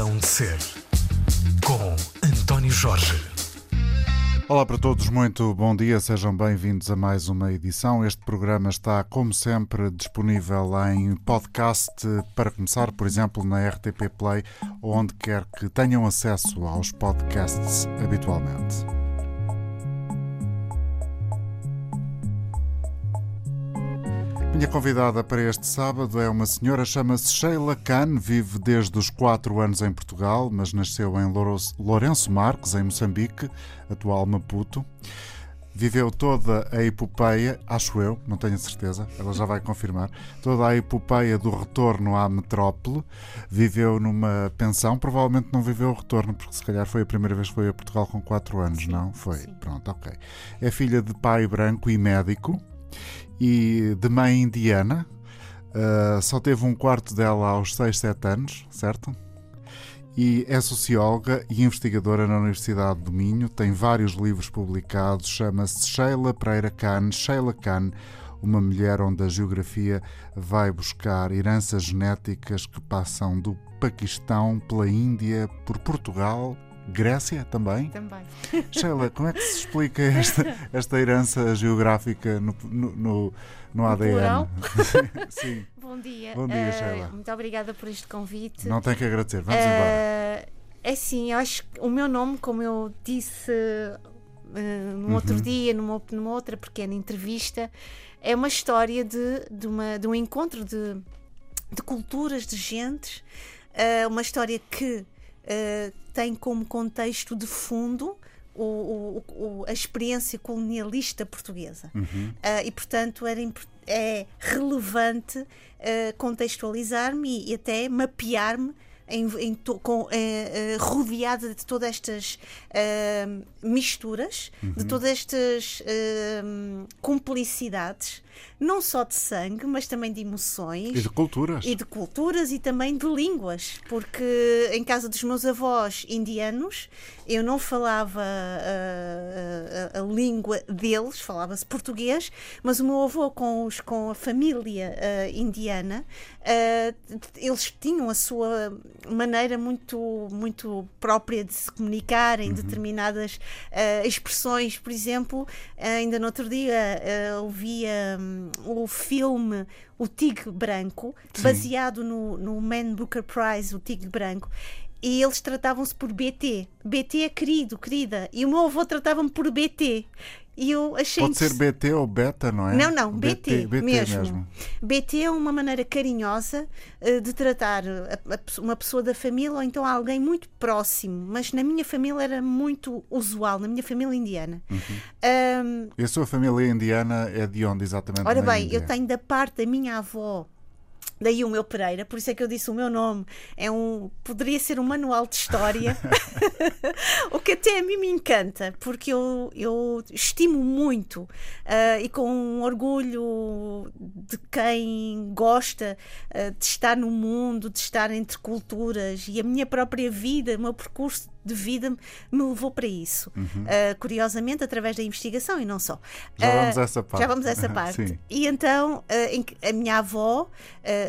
Razão de Ser, com António Jorge. Olá para todos, muito bom dia, sejam bem-vindos a mais uma edição. Este programa está, como sempre, disponível em podcast, para começar, por exemplo, na RTP Play, onde quer que tenham acesso aos podcasts habitualmente. Minha convidada para este sábado é uma senhora, chama-se Sheila Khan, vive desde os 4 anos em Portugal, mas nasceu em Lourenço Marques, em Moçambique, atual Maputo. Viveu toda a epopeia, acho eu, não tenho certeza, ela já vai confirmar, toda a epopeia do retorno à metrópole. Viveu numa pensão, provavelmente não viveu o retorno, porque se calhar foi a primeira vez que foi a Portugal com 4 anos, sim, não? Foi, sim. pronto, ok. É filha de pai branco e médico e de mãe indiana. Uh, só teve um quarto dela aos 6, 7 anos, certo? E é socióloga e investigadora na Universidade do Minho. Tem vários livros publicados. Chama-se Sheila Pereira Khan. Sheila Khan, uma mulher onde a geografia vai buscar heranças genéticas que passam do Paquistão pela Índia, por Portugal, Grécia também. Também. Sheila, como é que se explica esta, esta herança geográfica no, no, no, no ADN? Sim, Bom dia. Bom dia, Eh, Sheila. Muito obrigada por este convite. não tem que agradecer. Vamos embora. Eh, É assim, eu acho que o meu nome, como eu disse eh, num outro Uhum. dia, numa, numa outra pequena entrevista, é uma história de, de, uma, de um encontro de, de culturas, de gentes, eh, uma história que eh, tem como contexto de fundo o- o- o- a experiência colonialista portuguesa. Uhum. Ah, e, portanto, era, é relevante ah, contextualizar-me e, e até mapear-me em, em com, rodeada de todas estas misturas, de todas estas ah, cumplicidades, não só de sangue, mas também de emoções. E de culturas. E de culturas e também de línguas, porque em casa dos meus avós indianos eu não falava ah, a, a- a língua deles, falava-se português, mas o meu avô com, os, com a família ah, indiana, ah, eles tinham a sua maneira muito, muito própria de se comunicar em determinadas ah, expressões, por exemplo, ainda no outro dia ah, ouvia hum, o filme O Tigre Branco, Sim. baseado no, no Man Booker Prize, O Tigre Branco. E eles tratavam-se por BT. BT é querido, querida. E o meu avô tratava-me por BT. E eu achei Pode ser BT ou beta, não é? não, não, BT, BT mesmo. BT é uma maneira carinhosa eh, de tratar a- a uma pessoa da família ou então alguém muito próximo, mas na minha família era muito usual, na minha família indiana. Uhum. Ahm, E a sua família indiana é de onde exatamente? ora bem, Índia? eu tenho da parte da minha avó. Daí o meu Pereira, por isso é que eu disse o meu nome. É um, poderia ser um manual de história, o que até a mim me encanta, porque eu, eu estimo muito ah, e com um orgulho de quem gosta ah, de estar no mundo, de estar entre culturas e a minha própria vida, o meu percurso de vida me levou para isso. Ah, curiosamente, através da investigação e não só. Já Ah, vamos a essa parte. Já vamos a essa parte. E então, que a minha avó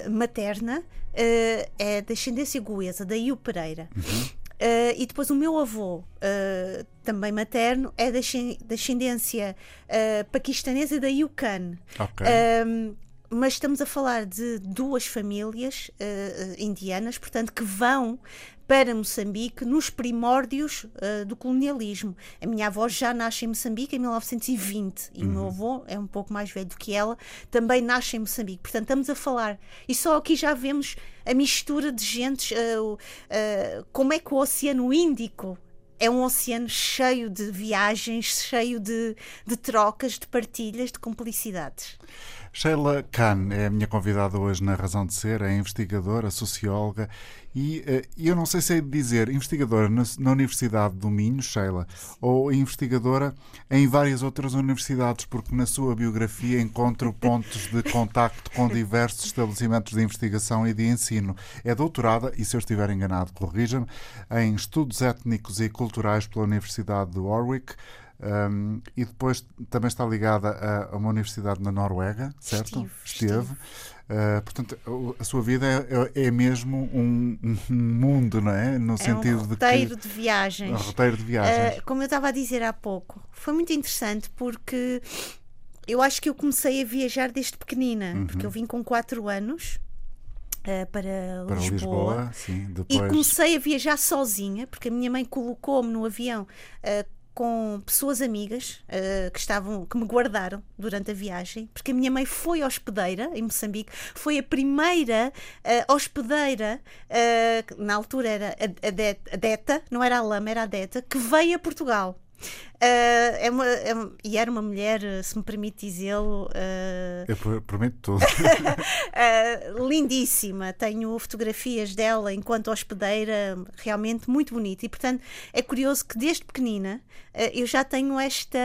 materna é de ascendência goesa, daí o Pereira. Uhum. Eh, e depois o meu avô, eh, também materno, é de ascen- de ascendência eh, paquistanesa, daí o Khan. Ok. Um, mas estamos a falar de duas famílias eh, indianas, portanto, que vão para Moçambique nos primórdios eh, do colonialismo. A minha avó já nasce em Moçambique em 1920 e o meu avô é um pouco mais velho do que ela, também nasce em Moçambique. Portanto, estamos a falar. E só aqui já vemos a mistura de gentes, eh, como é que o Oceano Índico é um oceano cheio de viagens, cheio de, de trocas, de partilhas, de cumplicidades. Sheila Khan é a minha convidada hoje na Razão de Ser, é investigadora, socióloga e eh, eu não sei se é de dizer investigadora na, na Universidade do Minho, Sheila, ou investigadora em várias outras universidades, porque na sua biografia encontro pontos de contacto com diversos estabelecimentos de investigação e de ensino. É doutorada, e se eu estiver enganado, corrija-me, em Estudos Étnicos e Culturais pela Universidade de Warwick, Um, e depois também está ligada a, a, uma universidade na Noruega, certo? Estive. Esteve. Uh, portanto, a sua vida é, é, é mesmo um, um, mundo, não é? No é sentido um roteiro de, que, de viagens. Um roteiro de viagens. Uh, como eu estava a dizer há pouco, foi muito interessante porque eu acho que eu comecei a viajar desde pequenina, uhum. porque eu vim com 4 anos. Uh, para, para Lisboa, Lisboa sim, depois... e comecei a viajar sozinha porque a minha mãe colocou-me no avião com pessoas amigas uh, que estavam que me guardaram durante a viagem porque a minha mãe foi hospedeira em Moçambique foi a primeira hospedeira na altura era a, a, Deta não era a Lama era a Deta que veio a Portugal Uh, é uma, é, e era uma mulher, se me permite dizê-lo. Uh, Eu prometo tudo. uh, lindíssima. Tenho fotografias dela enquanto hospedeira, realmente muito bonita. E, portanto, é curioso que desde pequenina eu já tenho esta,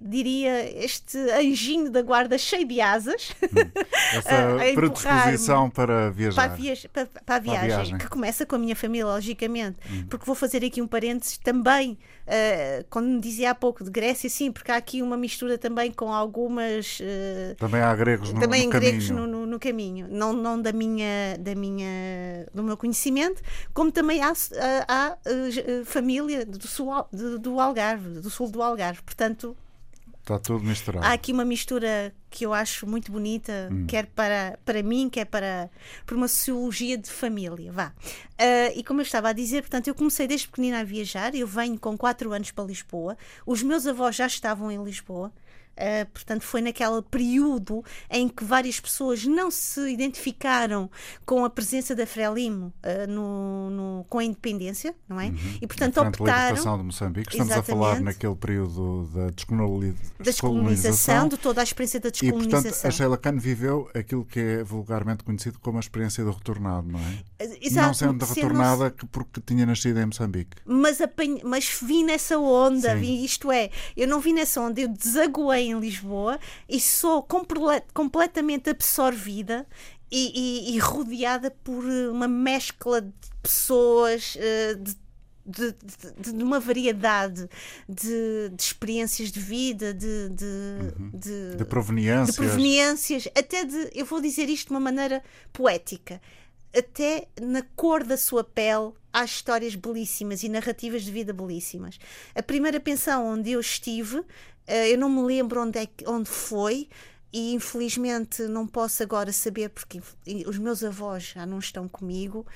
diria, este anjinho da guarda cheio de asas. Hum. Essa predisposição para viajar. Para a, viagem, para, para a viagem, para a viagem, que começa com a minha família, logicamente. Hum. Porque vou fazer aqui um parênteses também Uh, quando me dizia há pouco de Grécia, sim, porque há aqui uma mistura também com algumas. Uh, também há gregos no, também no gregos caminho. No, no, no, caminho. Não, não da minha, da minha, do meu conhecimento, como também há, há, há uh, família do, sul, do Algarve, do sul do Algarve. Portanto, Está tudo misturado. Há aqui uma mistura que eu acho muito bonita, hum. quer para, para mim, quer para, para uma sociologia de família. Vá. Uh, e como eu estava a dizer, portanto, eu comecei desde pequenina a viajar, eu venho com 4 anos para Lisboa, os meus avós já estavam em Lisboa. Uh, portanto, foi naquele período em que várias pessoas não se identificaram com a presença da Frelimo uh, no, no, com a independência, não é? Uhum. E, portanto, a optaram. libertação de Moçambique. Estamos a falar naquele período da descolonização, descolonização, de toda a experiência da descolonização. E, portanto, a Sheila Khan viveu aquilo que é vulgarmente conhecido como a experiência do retornado, não é? Exato, não sendo retornada não... porque tinha nascido em Moçambique. Mas, apanho, mas vi nessa onda, vi, isto é, eu não vi nessa onda, eu em Lisboa e sou completamente absorvida e, e, e, rodeada por uma mescla de pessoas, eh, de, de, de, de uma variedade de, de, experiências de vida, de, de, uhum. de, proveniências. de proveniências, até de, eu vou dizer isto de uma maneira poética, até na cor da sua pele há histórias belíssimas e narrativas de vida belíssimas. A primeira pensão onde eu estive eh, eu não me lembro onde, é, onde foi e infelizmente não posso agora saber porque os meus avós já não estão comigo.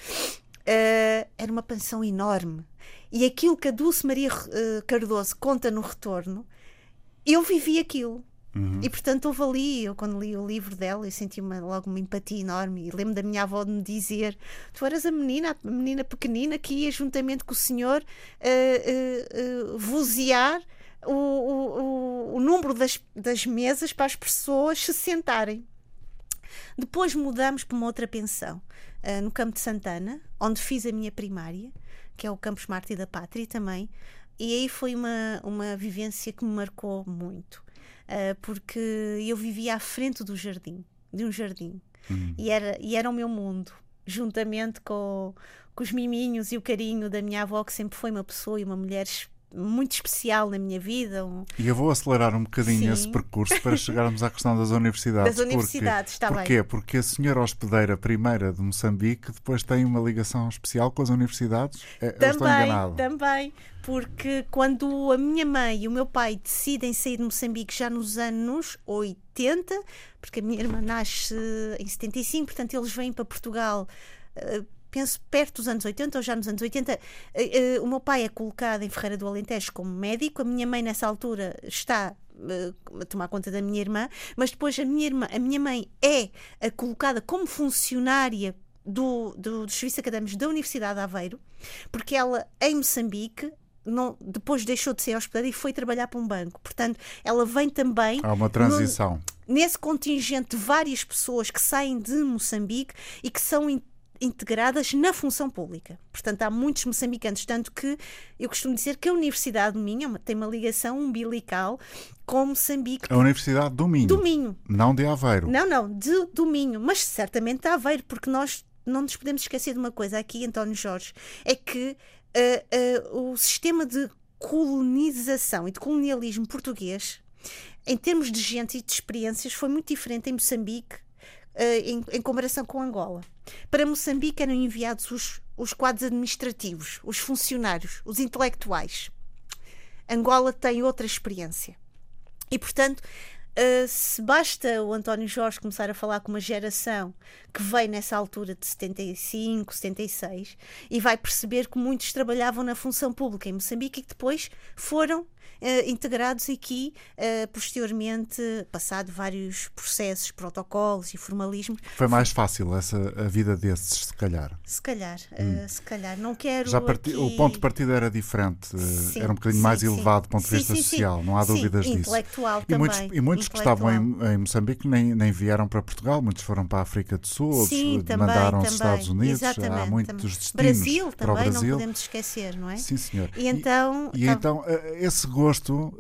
Uh, era uma pensão enorme. E aquilo que a Dulce Maria uh, Cardoso conta no retorno, eu vivi aquilo. Uhum. E portanto houve ali, eu quando li o livro dela, eu senti uma, logo uma empatia enorme. E lembro da minha avó de me dizer: Tu eras a menina, a menina pequenina que ia juntamente com o senhor uh, vozear o, o, o número das, das mesas para as pessoas se sentarem. Depois mudamos para uma outra pensão, uh, no Campo de Santana, onde fiz a minha primária, que é o Campos Marte da Pátria também, e aí foi uma, uma vivência que me marcou muito, uh, porque eu vivia à frente do jardim, de um jardim, uhum. e, era, e era o meu mundo, juntamente com, com os miminhos e o carinho da minha avó, que sempre foi uma pessoa e uma mulher muito especial na minha vida. Um... E eu vou acelerar um bocadinho Sim. esse percurso para chegarmos à questão das universidades. Das universidades, está Porquê? bem. Porque a senhora hospedeira primeira de Moçambique depois tem uma ligação especial com as universidades? É, também, também. Porque quando a minha mãe e o meu pai decidem sair de Moçambique já nos anos 80, porque a minha irmã nasce em 75, portanto eles vêm para Portugal eh, penso perto dos anos 80 ou já nos anos 80. Uh, uh, o meu pai é colocado em Ferreira do Alentejo como médico, a minha mãe nessa altura está uh, a tomar conta da minha irmã, mas depois a minha irmã, a minha mãe é colocada como funcionária do, do, dos serviços académicos da Universidade de Aveiro, porque ela em Moçambique não, depois deixou de ser hospedeira e foi trabalhar para um banco. Portanto, ela vem também. Há uma transição. No, nesse contingente de várias pessoas que saem de Moçambique e que são integradas na função pública. Portanto, há muitos moçambicanos, tanto que eu costumo dizer que a Universidade do Minho tem uma ligação umbilical com Moçambique. A Universidade do Minho. Do Minho. Não de Aveiro. Não, não, de, do Minho, mas certamente de Aveiro, porque nós não nos podemos esquecer de uma coisa aqui, António Jorge, é que uh, uh, o sistema de colonização e de colonialismo português, em termos de gente e de experiências, foi muito diferente em Moçambique em, em, comparação com Angola. Para Moçambique eram enviados os, os quadros administrativos, os funcionários, os intelectuais. Angola tem outra experiência. E, portanto, Uh, se basta o António Jorge começar a falar com uma geração que veio nessa altura de 75, 76 e vai perceber que muitos trabalhavam na função pública em Moçambique e que depois foram integrados aqui, uh, posteriormente, passado vários processos, protocolos e formalismos. Foi mais fácil essa, a vida desses, se calhar. Se calhar, eh, hum. se calhar. Não quero. Já parti... aqui... O ponto de partida era diferente, sim, era um bocadinho sim, mais sim. elevado do ponto de vista social, não há dúvidas disso. Intelectual e também. Muitos, e muitos que estavam em, em, Moçambique nem, nem vieram para Portugal, muitos foram para a África do Sul, outros mandaram aos Estados Unidos. Exatamente, há muitos também. destinos. Brasil para também, Brasil. não podemos esquecer, não é? Sim, senhor. E então. E, e então, esse gosto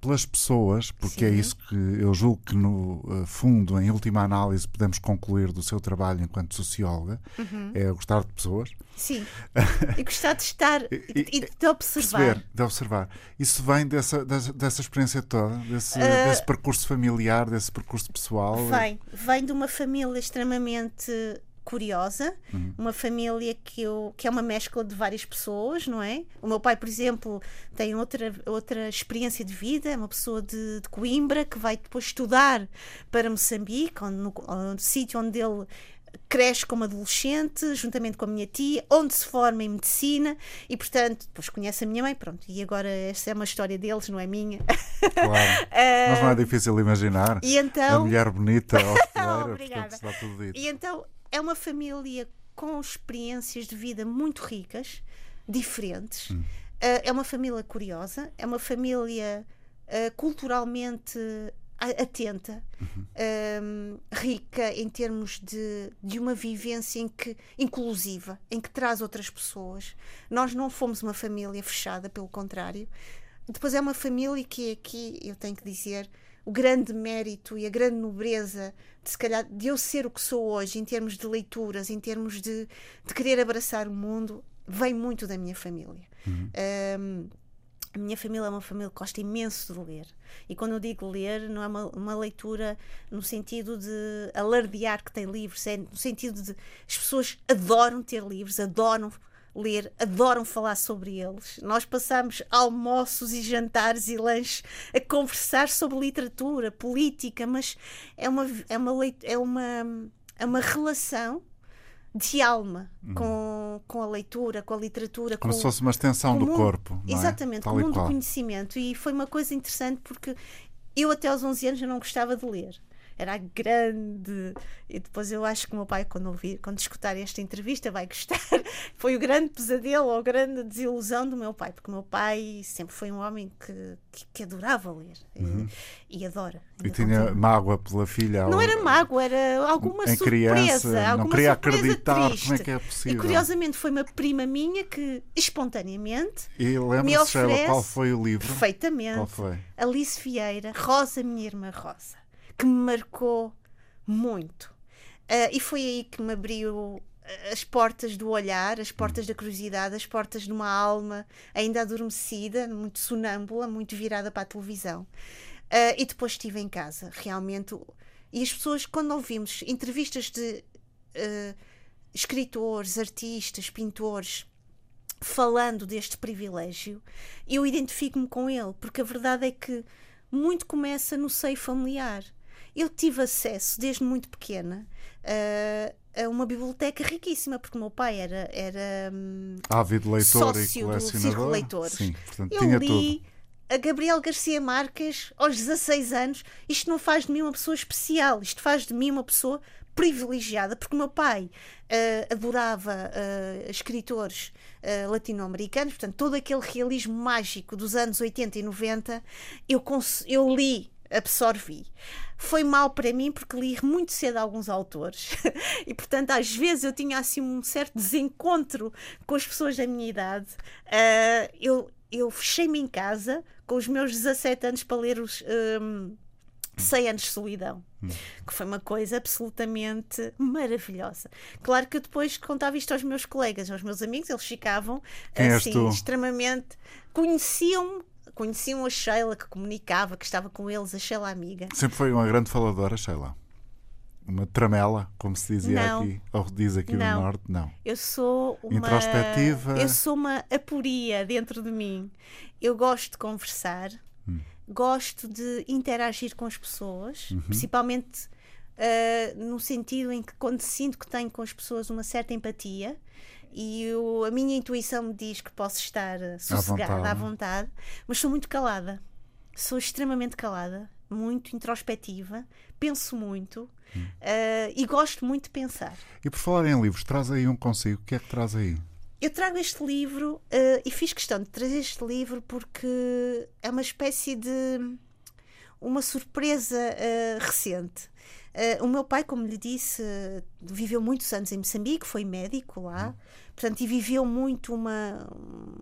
pelas pessoas, porque é Sim. é isso que eu julgo que, no uh, fundo, em última análise, podemos concluir do seu trabalho enquanto socióloga, uhum. é gostar de pessoas. Sim. e gostar de estar e, e de observar. Perceber, de observar. Isso vem dessa, dessa, dessa experiência toda, desse, uh, desse percurso familiar, desse percurso pessoal? Vem. Vem de uma família extremamente curiosa, uhum. uma família que, eu, que é uma mescla de várias pessoas, não é? O meu pai, por exemplo, tem outra, outra experiência de vida, é uma pessoa de, de Coimbra que vai depois estudar para Moçambique, onde, no, no sítio onde ele cresce como adolescente, juntamente com a minha tia, onde se forma em medicina e, portanto, depois conhece a minha mãe, pronto, e agora essa é uma história deles, não é minha. Claro, uh, mas não é difícil imaginar. E então... A mulher bonita, hospedeira, portanto, está tudo dito. E então é uma família com experiências de vida muito ricas, diferentes. Hum. Uh, é uma família curiosa, é uma família uh, culturalmente atenta, uhum. um, rica em termos de, de uma vivência em que, inclusiva, em que traz outras pessoas. Nós não fomos uma família fechada, pelo contrário. Depois é uma família que aqui eu tenho que dizer o grande mérito e a grande nobreza de se calhar de eu ser o que sou hoje em termos de leituras, em termos de, de querer abraçar o mundo, vem muito da minha família. Uhum. Um, a minha família é uma família que gosta imenso de ler. E quando eu digo ler, não é uma, uma leitura no sentido de alardear que tem livros, é no sentido de as pessoas adoram ter livros, adoram ler, adoram falar sobre eles. Nós passamos almoços e jantares e lanches a conversar sobre literatura, política, mas é uma, é uma, é uma, é uma relação de alma uhum. com, com a leitura, com a literatura. Como com, se fosse uma extensão do mundo, corpo. É? Exatamente, com o mundo do conhecimento. E foi uma coisa interessante porque eu até aos 11 anos já não gostava de ler era grande. E depois eu acho que o meu pai, quando ouvir, quando escutar esta entrevista, vai gostar. foi o grande pesadelo ou a grande desilusão do meu pai, porque o meu pai sempre foi um homem que, que, que adorava ler uhum. e, e, adora. E tinha continua. mágoa pela filha? Não era mágoa, era alguma em surpresa. Criança, alguma não queria surpresa acreditar triste. como é que é possível. E curiosamente foi uma prima minha que, espontaneamente, e me oferece. qual foi o livro? Perfeitamente. Alice Vieira, Rosa, minha irmã Rosa que me marcou muito. Uh, e foi aí que me abriu ah, as portas do olhar, as portas da curiosidade, as portas de uma alma ainda adormecida, muito sonâmbula, muito virada para a televisão. Uh, e depois estive em casa, realmente. E as pessoas, quando ouvimos entrevistas de uh, escritores, artistas, pintores, falando deste privilégio, eu identifico-me com ele, porque a verdade é que muito começa no seio familiar. Eu tive acesso, desde muito pequena, a, a uma biblioteca riquíssima, porque o meu pai era, era um, ávido leitor sócio e colecionador. do Leitores. Sim, portanto, eu tinha li tudo. a Gabriel Garcia Marques aos 16 anos. Isto não faz de mim uma pessoa especial, isto faz de mim uma pessoa privilegiada, porque o meu pai uh, adorava uh, escritores uh, latino-americanos, portanto, todo aquele realismo mágico dos anos 80 e 90, eu, eu li absorvi. Foi mal para mim porque li muito cedo alguns autores e, portanto, às vezes eu tinha assim um certo desencontro com as pessoas da minha idade. Uh, eu eu fechei-me em casa com os meus 17 anos para ler os. Um, 100 anos de solidão, que foi uma coisa absolutamente maravilhosa. Claro que eu depois contava isto aos meus colegas, aos meus amigos, eles ficavam Quem assim, extremamente. conheciam-me, conheciam a Sheila que comunicava, que estava com eles, a Sheila amiga. Sempre foi uma grande faladora, Sheila. Uma tramela, como se dizia Não. aqui, ou diz aqui Não. no Norte, não. Eu sou uma. Introspectiva. Eu sou uma aporia dentro de mim. Eu gosto de conversar, gosto de interagir com as pessoas, principalmente ah, no sentido em que quando sinto que tenho com as pessoas uma certa empatia. E eu- a minha intuição me diz que posso estar ah, sossegada, vontade. à vontade, mas sou muito calada. Sou extremamente calada, muito introspectiva, penso muito ah, e gosto muito de pensar. E por falar em livros, traz aí um consigo. O que é que traz aí? Eu trago este livro eh, e fiz questão de trazer este livro porque é uma espécie de uma surpresa eh, recente. Eh, o meu pai, como lhe disse, viveu muitos anos em Moçambique, foi médico lá, portanto, e viveu muito uma,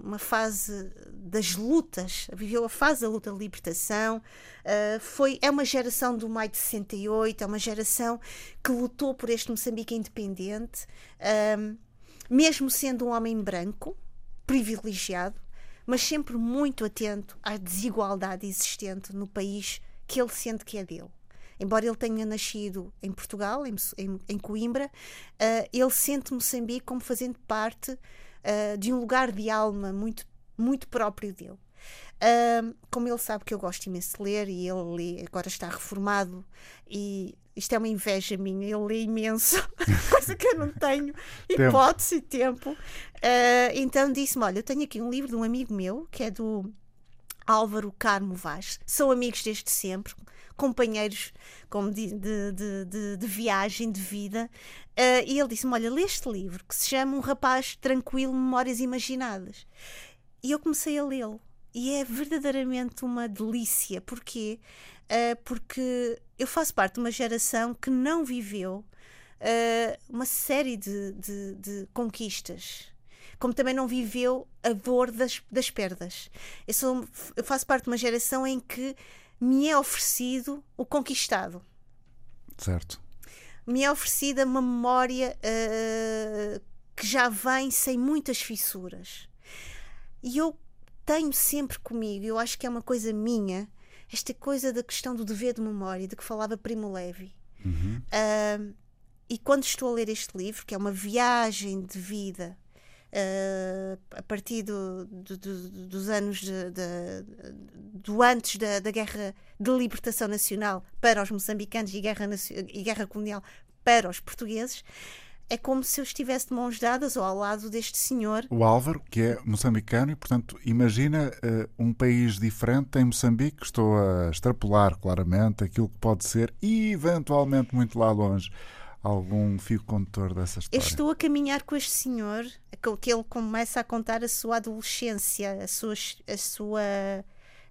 uma fase das lutas, viveu a fase da luta de libertação. eh, foi, é uma geração do maio de 68, é uma geração que lutou por este Moçambique independente. Ahm, mesmo sendo um homem branco, privilegiado, mas sempre muito atento à desigualdade existente no país que ele sente que é dele. Embora ele tenha nascido em Portugal, em, em- em Coimbra, ah, ele sente Moçambique como fazendo parte ah, de um lugar de alma muito, muito próprio dele. Ah, como ele sabe que eu gosto imenso de ler e ele lê- agora está reformado e isto é uma inveja minha, ele lê imenso, coisa que eu não tenho hipótese e tempo. Ah, então disse-me: Olha, eu tenho aqui um livro de um amigo meu que é do Álvaro Carmo Vaz. São amigos desde sempre, companheiros como de, de, de, de- viagem, de vida. Ah, e ele disse-me: Olha, lê este livro que se chama Um Rapaz Tranquilo, Memórias Imaginadas. E eu comecei a lê-lo. E é verdadeiramente uma delícia. Porquê? Ah, porque eu faço parte de uma geração que não viveu ah, uma série de- de conquistas. Como também não viveu a dor das, das perdas. Eu, sou- eu faço parte de uma geração em que me é oferecido o conquistado Certo. me é oferecida uma memória ah, que já vem sem muitas fissuras. E eu tenho sempre comigo, eu acho que é uma coisa minha, esta coisa da questão do dever de memória, de que falava Primo Levi. Ah, e quando estou a ler este livro, que é uma viagem de vida ah, a partir do- do- do- dos anos de- de- do antes da, da guerra de libertação nacional para os moçambicanos e guerra, e guerra colonial para os portugueses, é como se eu estivesse de mãos dadas ou ao lado deste senhor. O Álvaro, que é moçambicano, e portanto, imagina eh, um país diferente em Moçambique. Estou a extrapolar claramente aquilo que pode ser, e eventualmente muito lá longe, algum fio condutor dessa Eu história. estou a caminhar com este senhor, que ele começa a contar a sua adolescência, a sua, a sua,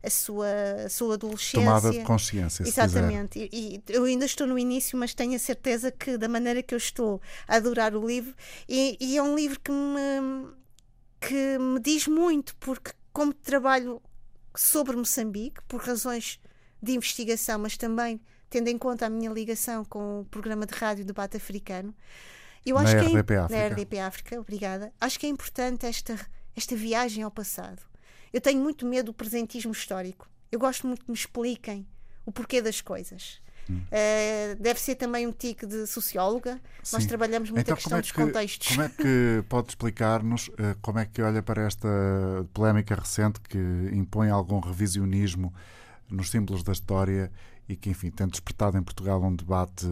a sua, a sua adolescência. Tomada de consciência, se quiser. Exatamente. E, e eu ainda estou no início, mas tenho a certeza que, da maneira que eu estou a adorar o livro, e, e é um livro que me, que me diz muito, porque, como trabalho sobre Moçambique, por razões de investigação, mas também tendo em conta a minha ligação com o programa de rádio Debate Africano, eu Na acho que é, RDP África. na RDP África, obrigada. Acho que é importante esta, esta viagem ao passado. Eu tenho muito medo do presentismo histórico. Eu gosto muito que me expliquem o porquê das coisas. Hum. Eh, deve ser também um tique de socióloga. Nós Sim. trabalhamos muito Então, a questão é dos que, contextos. Como é que pode explicar-nos eh, como é que olha para esta polémica recente que impõe algum revisionismo nos símbolos da história e que, enfim, tem despertado em Portugal um debate,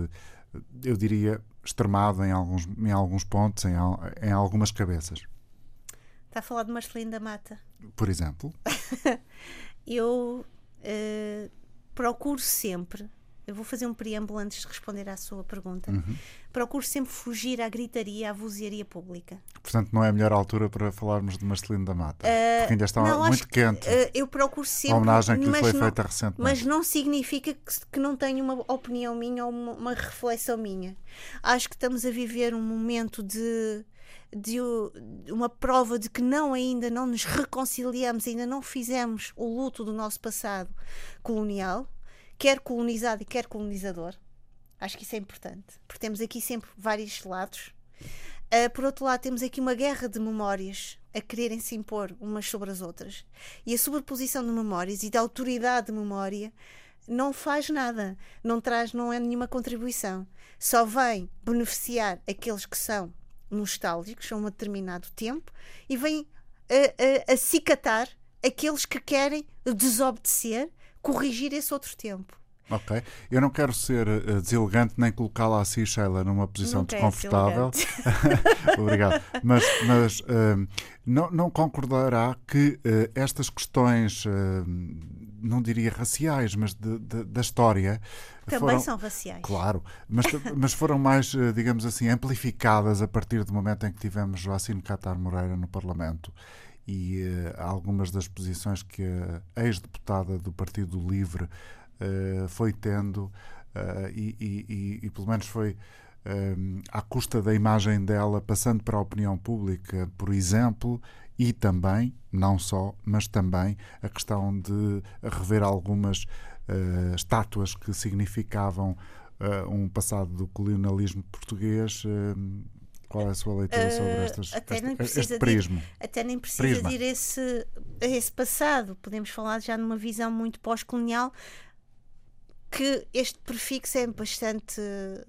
eu diria, extremado em alguns, em alguns pontos, em, em algumas cabeças. Está a falar de Marcelino da Mata. Por exemplo, Eu eh, procuro sempre, eu vou fazer um preâmbulo antes de responder à sua pergunta, Uhum. procuro sempre fugir à gritaria, à vozearia pública. portanto, não é a melhor altura para falarmos de Marcelino da Mata, porque ainda está Não, muito que, quente eh, eu procuro sempre. a homenagem que lhe foi não- feita recentemente. Mas não significa que, que não tenho uma opinião minha ou uma, uma reflexão minha. Acho que estamos a viver um momento de, de uma prova de que não ainda não nos reconciliamos, ainda não fizemos o luto do nosso passado colonial, quer colonizado e quer colonizador. Acho que isso é importante, porque temos aqui sempre vários lados. Uh, por outro lado, temos aqui uma guerra de memórias a quererem se impor umas sobre as outras. E a sobreposição de memórias e da autoridade de memória não faz nada, não traz, não é nenhuma contribuição. Só vem beneficiar aqueles que são nostálgicos a um determinado tempo e vem a, a, a cicatar aqueles que querem desobedecer, corrigir esse outro tempo. Ok. Eu não quero ser uh, deselegante nem colocá-la assim, Sheila, numa posição Nunca é desconfortável. Obrigado. Mas, mas uh, não, não, concordará que uh, estas questões, não diria raciais, mas de, de, da história. Também foram, são raciais. Claro, mas, mas foram mais, digamos assim, amplificadas a partir do momento em que tivemos Joacine Catar Moreira no Parlamento e algumas das posições que a ex-deputada do Partido Livre uh, foi tendo uh, e, e, e, pelo menos foi eh, à custa da imagem dela, passando para a opinião pública, por exemplo, e também, não só, mas também a questão de rever algumas uh, estátuas que significavam um passado do colonialismo português. Qual é a sua leitura sobre estas, até este, nem precisa este prisma? Ir, até nem precisa prisma. de ir esse, a esse passado. Podemos falar já numa visão muito pós-colonial, que este prefixo é bastante eh,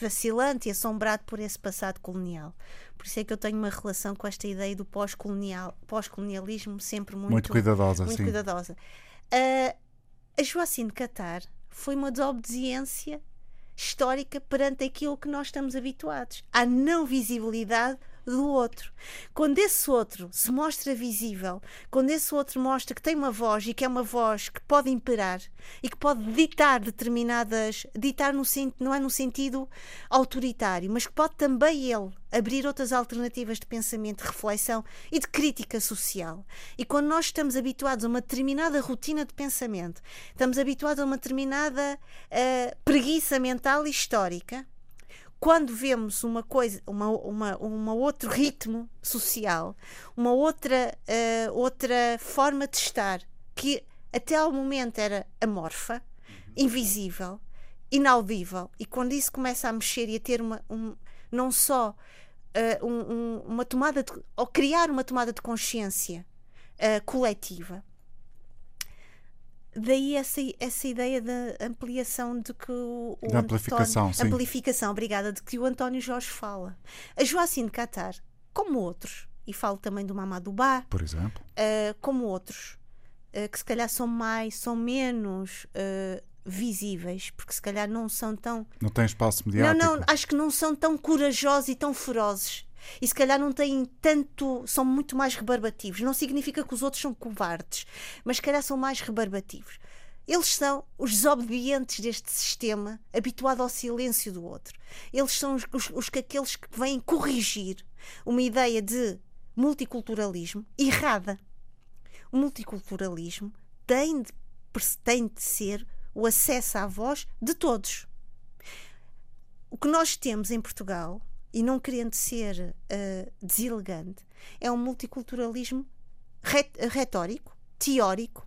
vacilante e assombrado por esse passado colonial. Por isso é que eu tenho uma relação com esta ideia do pós-colonial, pós-colonialismo sempre muito, muito cuidadosa. Muito sim. cuidadosa. Uh, a Joacine Catar foi uma desobediência histórica perante aquilo que nós estamos habituados, à não visibilidade do outro. Quando esse outro se mostra visível, quando esse outro mostra que tem uma voz e que é uma voz que pode imperar e que pode ditar determinadas, ditar no não é no sentido autoritário, mas que pode também ele abrir outras alternativas de pensamento, de reflexão e de crítica social. E quando nós estamos habituados a uma determinada rotina de pensamento, estamos habituados a uma determinada uh, preguiça mental e histórica, quando vemos uma coisa, uma, uma, uma outro ritmo social, uma outra, uh, outra forma de estar que até ao momento era amorfa, invisível, inaudível, e quando isso começa a mexer e a ter uma, um, não só uh, um, um, uma tomada de, ou criar uma tomada de consciência uh, coletiva, daí essa, essa ideia da ampliação de que o, o da amplificação, António, sim. amplificação, obrigada, de que o António Jorge fala. A Joacine Catar, como outros, e falo também do Mamadou Ba, por exemplo, uh, como outros, uh, que se calhar são mais, são menos uh, visíveis, porque se calhar não são tão. Não tem espaço mediático. Não, não, acho que não são tão corajosos e tão ferozes e se calhar não têm tanto, são muito mais rebarbativos. Não significa que os outros são covardes, mas se calhar são mais rebarbativos. Eles são os desobedientes deste sistema, habituado ao silêncio do outro. Eles são os, os, os aqueles que vêm corrigir uma ideia de multiculturalismo errada. O multiculturalismo tem de, tem de ser o acesso à voz de todos. O que nós temos em Portugal e não querendo ser uh, deselegante, é um multiculturalismo retórico, teórico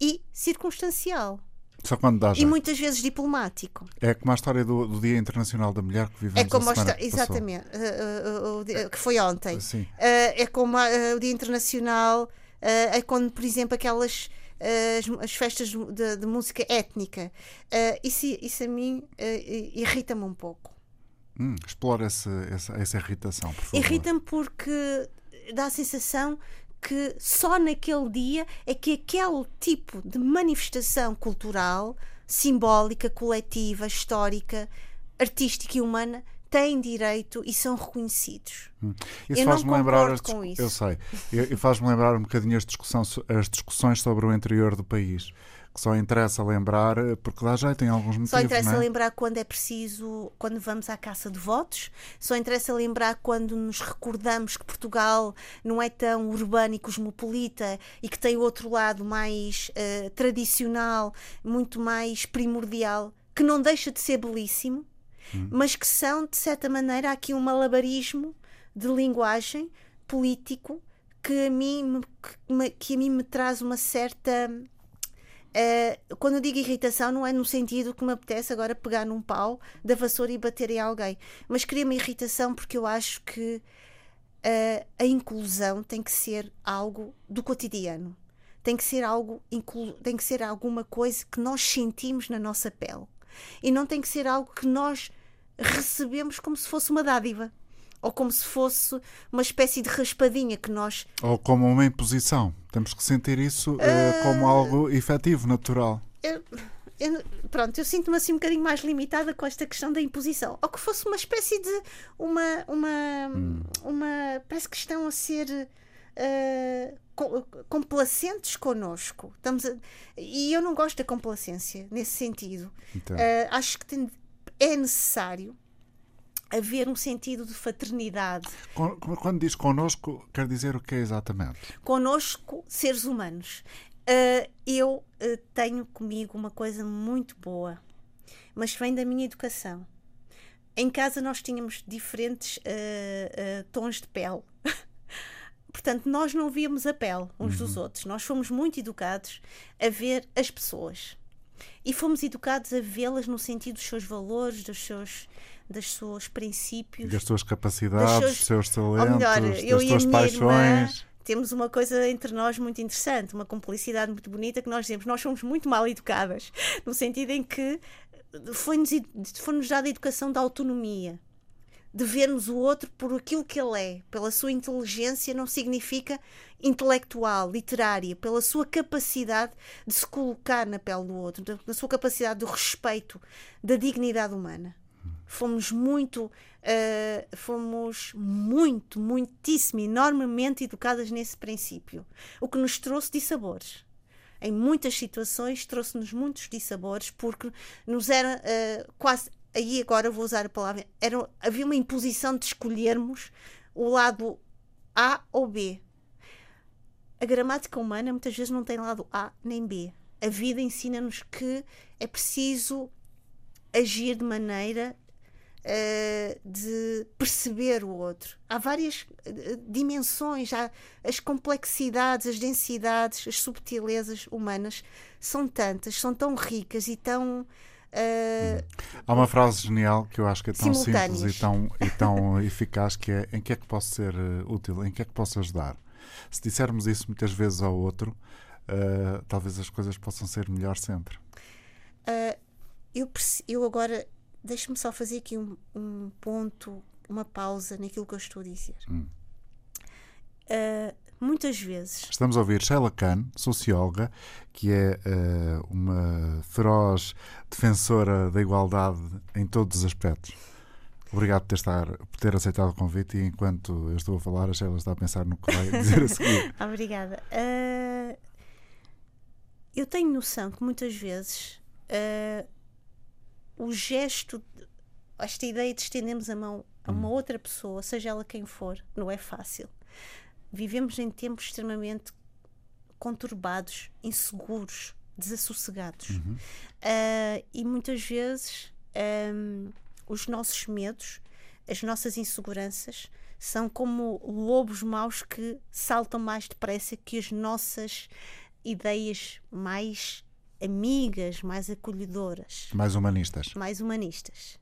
e circunstancial. Só quando dá E muitas vezes diplomático. É como a história do, do Dia Internacional da Mulher que vivemos é como a semana a Exatamente, uh, uh, que foi ontem. Sim. é como o Dia Internacional, é quando, por exemplo, aquelas as, as, festas de, de música étnica. isso, isso a mim irrita-me um pouco. Hum, explora essa, essa, irritação, por favor. Irrita-me porque dá a sensação que só naquele dia é que aquele tipo de manifestação cultural, simbólica, coletiva, histórica, artística e humana têm direito e são reconhecidos. Hum. Isso eu faz-me lembrar as, com isso. Eu sei. E faz-me lembrar um bocadinho as, discussão, as discussões sobre o interior do país que só interessa lembrar, eh, porque dá jeito em alguns motivos. Só interessa é? lembrar quando é preciso, quando vamos à caça de votos, só interessa lembrar quando nos recordamos que Portugal não é tão urbano e cosmopolita e que tem outro lado mais uh, tradicional, muito mais primordial, que não deixa de ser belíssimo, hum. mas que são, de certa maneira, aqui um malabarismo de linguagem político que a mim, que, que a mim me traz uma certa Uh, quando eu digo irritação, não é no sentido que me apetece agora pegar num pau da vassoura e bater em alguém, mas cria-me irritação porque eu acho que uh, a inclusão tem que ser algo do cotidiano, tem que ser algo, tem que ser alguma coisa que nós sentimos na nossa pele. E não tem que ser algo que nós recebemos como se fosse uma dádiva ou como se fosse uma espécie de raspadinha que nós. Ou como uma imposição. Temos que sentir isso uh, como algo efetivo, natural. Eu, eu, pronto, eu sinto-me assim um bocadinho mais limitada com esta questão da imposição. Ou que fosse uma espécie de. uma. uma. Hum. uma parece que estão a ser. Uh, complacentes connosco. Estamos a, e eu não gosto da complacência nesse sentido. Então. Uh, acho que tem, é necessário haver um sentido de fraternidade. Quando diz connosco, quer dizer o que é exatamente? Connosco, seres humanos. Uh, eu uh, tenho comigo uma coisa muito boa, mas vem da minha educação. Em casa nós tínhamos diferentes uh, tons de pele. Portanto, nós não víamos a pele uns uhum. dos outros. Nós fomos muito educados a ver as pessoas. E fomos educados a vê-las no sentido dos seus valores, dos seus dos seus princípios, das suas capacidades, dos seus, talentos, melhor, das suas paixões. Irmã, temos uma coisa entre nós muito interessante, uma cumplicidade muito bonita que nós dizemos, nós somos muito mal educadas, no sentido em que foi-nos foi dada a educação da autonomia. De vermos o outro por aquilo que ele é, pela sua inteligência, não significa intelectual, literária, pela sua capacidade de se colocar na pele do outro, da sua capacidade do respeito, da dignidade humana fomos muito, uh, fomos muito, muitíssimo, enormemente educadas nesse princípio, o que nos trouxe dissabores. Em muitas situações trouxe-nos muitos dissabores porque nos era uh, quase, aí agora vou usar a palavra, era, havia uma imposição de escolhermos o lado A ou B. A gramática humana muitas vezes não tem lado A nem B. A vida ensina-nos que é preciso agir de maneira uh, de perceber o outro. Há várias uh, dimensões, há as complexidades, as densidades, as subtilezas humanas são tantas, são tão ricas e tão. Uh, Há uma frase genial que eu acho que é tão simples e tão, e tão eficaz que é em que é que posso ser útil, em que é que posso ajudar. Se dissermos isso muitas vezes ao outro, uh, talvez as coisas possam ser melhor sempre. Uh, eu, eu agora deixe-me só fazer aqui um, um, ponto, uma pausa naquilo que eu estou a dizer. Hum. Uh, muitas vezes. Estamos a ouvir Sheila Khan, socióloga, que é uh, uma feroz defensora da igualdade em todos os aspectos. Obrigado por ter, estar, por ter aceitado o convite e enquanto eu estou a falar, a Sheila está a pensar no que vai dizer a seguir. Obrigada. Uh, eu tenho noção que muitas vezes uh, o gesto, esta ideia de estendermos a mão a uma hum. outra pessoa, seja ela quem for, não é fácil. Vivemos em tempos extremamente conturbados, inseguros, desassossegados. Uhum. Uh, e muitas vezes um, os nossos medos, as nossas inseguranças, são como lobos maus que saltam mais depressa que as nossas ideias mais amigas, mais acolhedoras. Mais humanistas. Mais humanistas.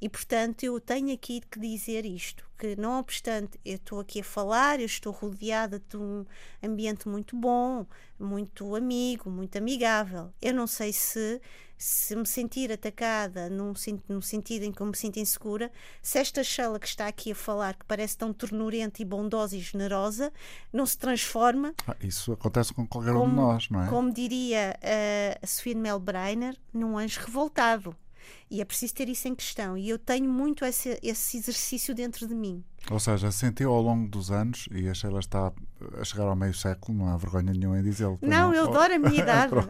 E portanto eu tenho aqui que dizer isto: que não obstante eu estou aqui a falar, eu estou rodeada de um ambiente muito bom, muito amigo, muito amigável. Eu não sei se se me sentir atacada num, num sentido em que eu me sinto insegura, se esta Sheila que está aqui a falar, que parece tão ternurenta e bondosa e generosa, não se transforma. Ah, isso acontece com qualquer como, um de nós, não é? Como diria uh, a Sofia Melbreiner, num anjo revoltado. E é preciso ter isso em questão. E eu tenho muito esse, esse exercício dentro de mim. Ou seja, sentiu ao longo dos anos, e a Sheila está a chegar ao meio século, não há vergonha nenhuma em dizê-lo. Não, não, eu adoro a minha idade. uh,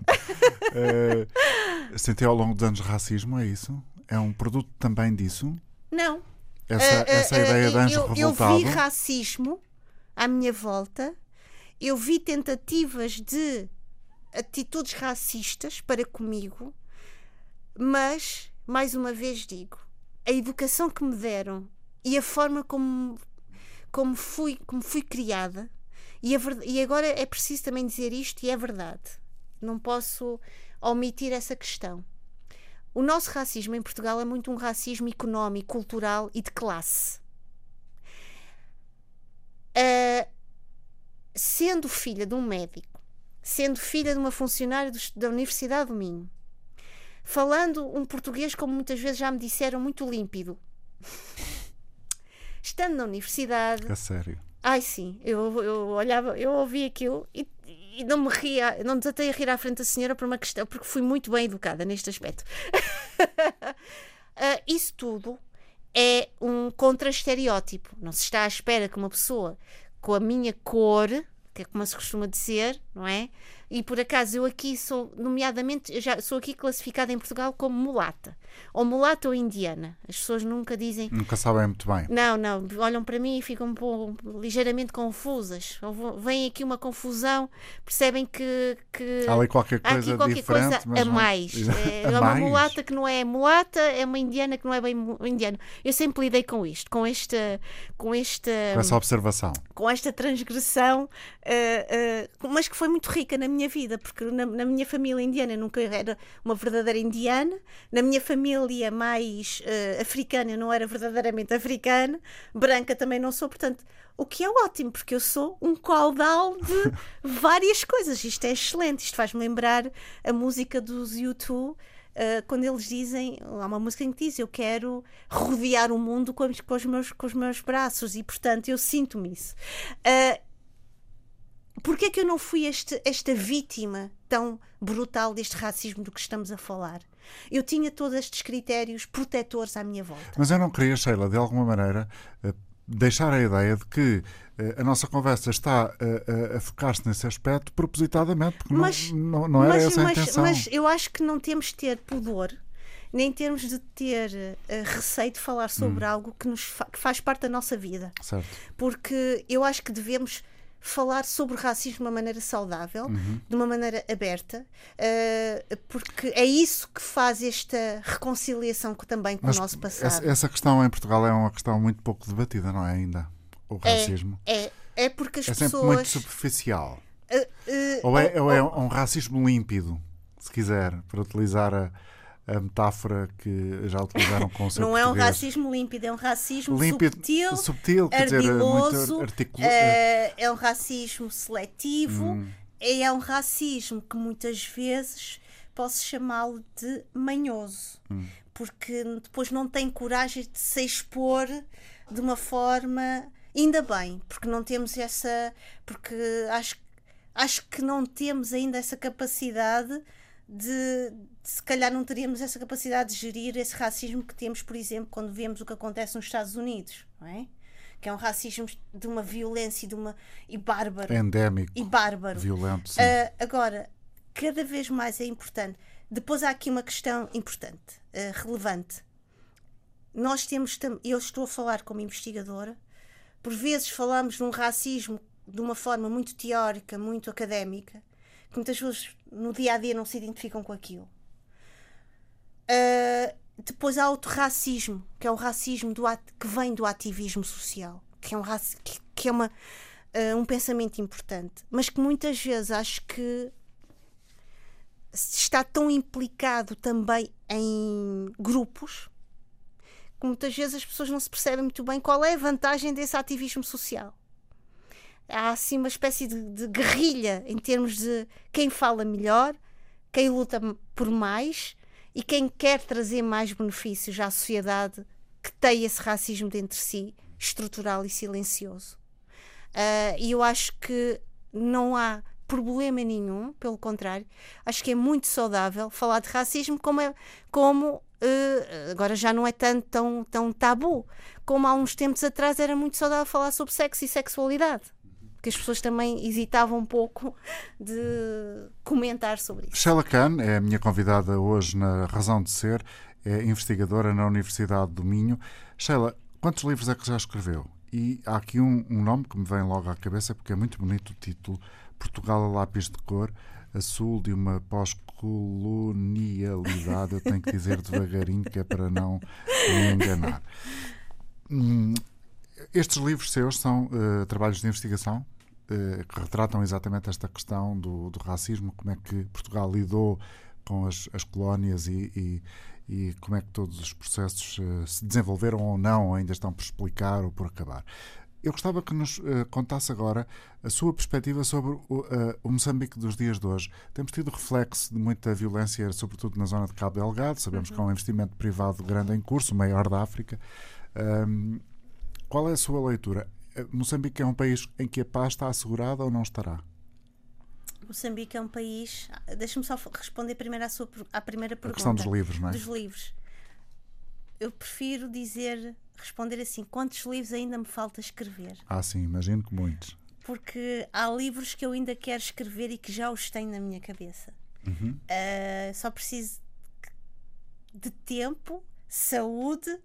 sentiu ao longo dos anos racismo, é isso? É um produto também disso? Não. Essa, uh, essa uh, ideia de anjo eu, revoltado? Eu vi racismo à minha volta, eu vi tentativas de atitudes racistas para comigo, mas, mais uma vez digo, a educação que me deram e a forma como, como, fui, como fui criada, e, a, e agora é preciso também dizer isto, e é verdade. não posso omitir essa questão. O nosso racismo em Portugal é muito um racismo económico, cultural e de classe. Uh, sendo filha de um médico, sendo filha de uma funcionária do, da Universidade do Minho, falando um português, como muitas vezes já me disseram, muito límpido. Estando na universidade. A sério. Ai sim, eu, eu olhava, eu ouvi aquilo e, e não me ria, não desatei a rir à frente da senhora por uma questão, porque fui muito bem educada neste aspecto. uh, isso tudo é um contra-estereótipo. Não se está à espera que uma pessoa com a minha cor, que é como se costuma dizer, não é? E por acaso eu aqui sou, nomeadamente, já sou aqui classificada em Portugal como mulata. Ou mulata ou indiana. As pessoas nunca dizem. Nunca sabem muito bem. Não, não. Olham para mim e ficam um pouco, ligeiramente confusas. Ou vem aqui uma confusão, percebem que. que há ali qualquer coisa qualquer diferente, coisa a mais. É, a é uma mulata que não é mulata, é uma indiana que não é bem indiana. Eu sempre lidei com isto, com esta. Com, esta, com essa observação. Com esta transgressão, uh, uh, mas que foi muito rica na minha minha vida, porque na, na, minha família indiana nunca era uma verdadeira indiana, na minha família mais uh, africana eu não era verdadeiramente africana, branca também não sou, portanto, o que é ótimo, porque eu sou um caudal de várias coisas. Isto é excelente, isto faz-me lembrar a música dos YouTube. Uh, quando eles dizem, há uma música em que diz eu quero rodear o mundo com, com, os, meus, com os meus braços e portanto eu sinto-me isso. Uh, Porquê é que eu não fui este, esta vítima tão brutal deste racismo do que estamos a falar? Eu tinha todos estes critérios protetores à minha volta. Mas eu não queria, Sheila, de alguma maneira, eh, deixar a ideia de que eh, a nossa conversa está a, a, a focar-se nesse aspecto propositadamente, porque mas, não, não, não era mas, essa a mas, intenção. Mas eu acho que não temos de ter pudor nem temos de ter uh, receio de falar sobre hum. algo que, nos fa que faz parte da nossa vida. Certo. Porque eu acho que devemos falar sobre o racismo de uma maneira saudável, uhum. de uma maneira aberta, uh, porque é isso que faz esta reconciliação também com Mas o nosso passado. Essa, essa, questão em Portugal é uma questão muito pouco debatida, não é ainda? O é, racismo. É, é, é porque as é pessoas. É sempre muito superficial. Uh, uh, ou, é, ou, ou é um racismo límpido, se quiser, para utilizar a a metáfora que já utilizaram com o seu Não é um racismo límpido, é um racismo límpido, subtil, subtil quer ardiloso, dizer, articul... uh, é um racismo seletivo, hum. é um racismo que muitas vezes posso chamá-lo de manhoso, hum. porque depois não tem coragem de se expor de uma forma. Ainda bem, porque não temos essa. Porque acho, acho que não temos ainda essa capacidade de, de, se calhar não teríamos essa capacidade de gerir esse racismo que temos, por exemplo, quando vemos o que acontece nos Estados Unidos, não é? Que é um racismo de uma violência de uma, e bárbaro. Endémico. E bárbaro. Violento. Uh, agora, cada vez mais é importante. Depois há aqui uma questão importante, uh, relevante. Nós temos, eu estou a falar como investigadora, por vezes falamos num racismo de uma forma muito teórica, muito académica, que muitas vezes no dia a dia não se identificam com aquilo. Uh, depois há outro racismo, que é o racismo do que vem do ativismo social, que é um, que, que é uma, uh, um pensamento importante, mas que muitas vezes acho que está tão implicado também em grupos que muitas vezes as pessoas não se percebem muito bem qual é a vantagem desse ativismo social há assim uma espécie de, de guerrilha em termos de quem fala melhor, quem luta por mais e quem quer trazer mais benefícios à sociedade que tem esse racismo dentro de si, estrutural e silencioso. Uh, e eu acho que não há problema nenhum, pelo contrário, acho que é muito saudável falar de racismo como, é, como uh, agora já não é tanto tão, tão tabu, como há uns tempos atrás era muito saudável falar sobre sexo e sexualidade que as pessoas também hesitavam um pouco de comentar sobre isso. Sheila Khan é a minha convidada hoje na Razão de Ser, é investigadora na Universidade do Minho. Sheila, quantos livros é que já escreveu? E há aqui um, um nome que me vem logo à cabeça porque é muito bonito o título: Portugal a lápis de cor, a sul de uma pós-colonialidade. Eu tenho que dizer devagarinho que é para não me enganar. Hum, estes livros seus são uh, trabalhos de investigação? eh, que retratam exatamente esta questão do, do, racismo, como é que Portugal lidou com as, as colónias e, e, e, como é que todos os processos uh, se desenvolveram ou não, ou ainda estão por explicar ou por acabar. Eu gostava que nos uh, contasse agora a sua perspectiva sobre o, uh, o, Moçambique dos dias de hoje. Temos tido reflexo de muita violência, sobretudo na zona de Cabo Delgado. Sabemos uhum. que há um investimento privado grande em curso, o maior da África. Um, qual é a sua leitura? Eh, Moçambique é um país em que a paz está assegurada ou não estará? Moçambique é um país. Deixa-me só responder primeiro à, sua, à primeira pergunta. A questão dos livros, não é? Dos livros. Eu prefiro dizer, responder assim: quantos livros ainda me falta escrever? Ah, sim, imagino que muitos. Porque há livros que eu ainda quero escrever e que já os tenho na minha cabeça. Uhum. Uh, só preciso de tempo, saúde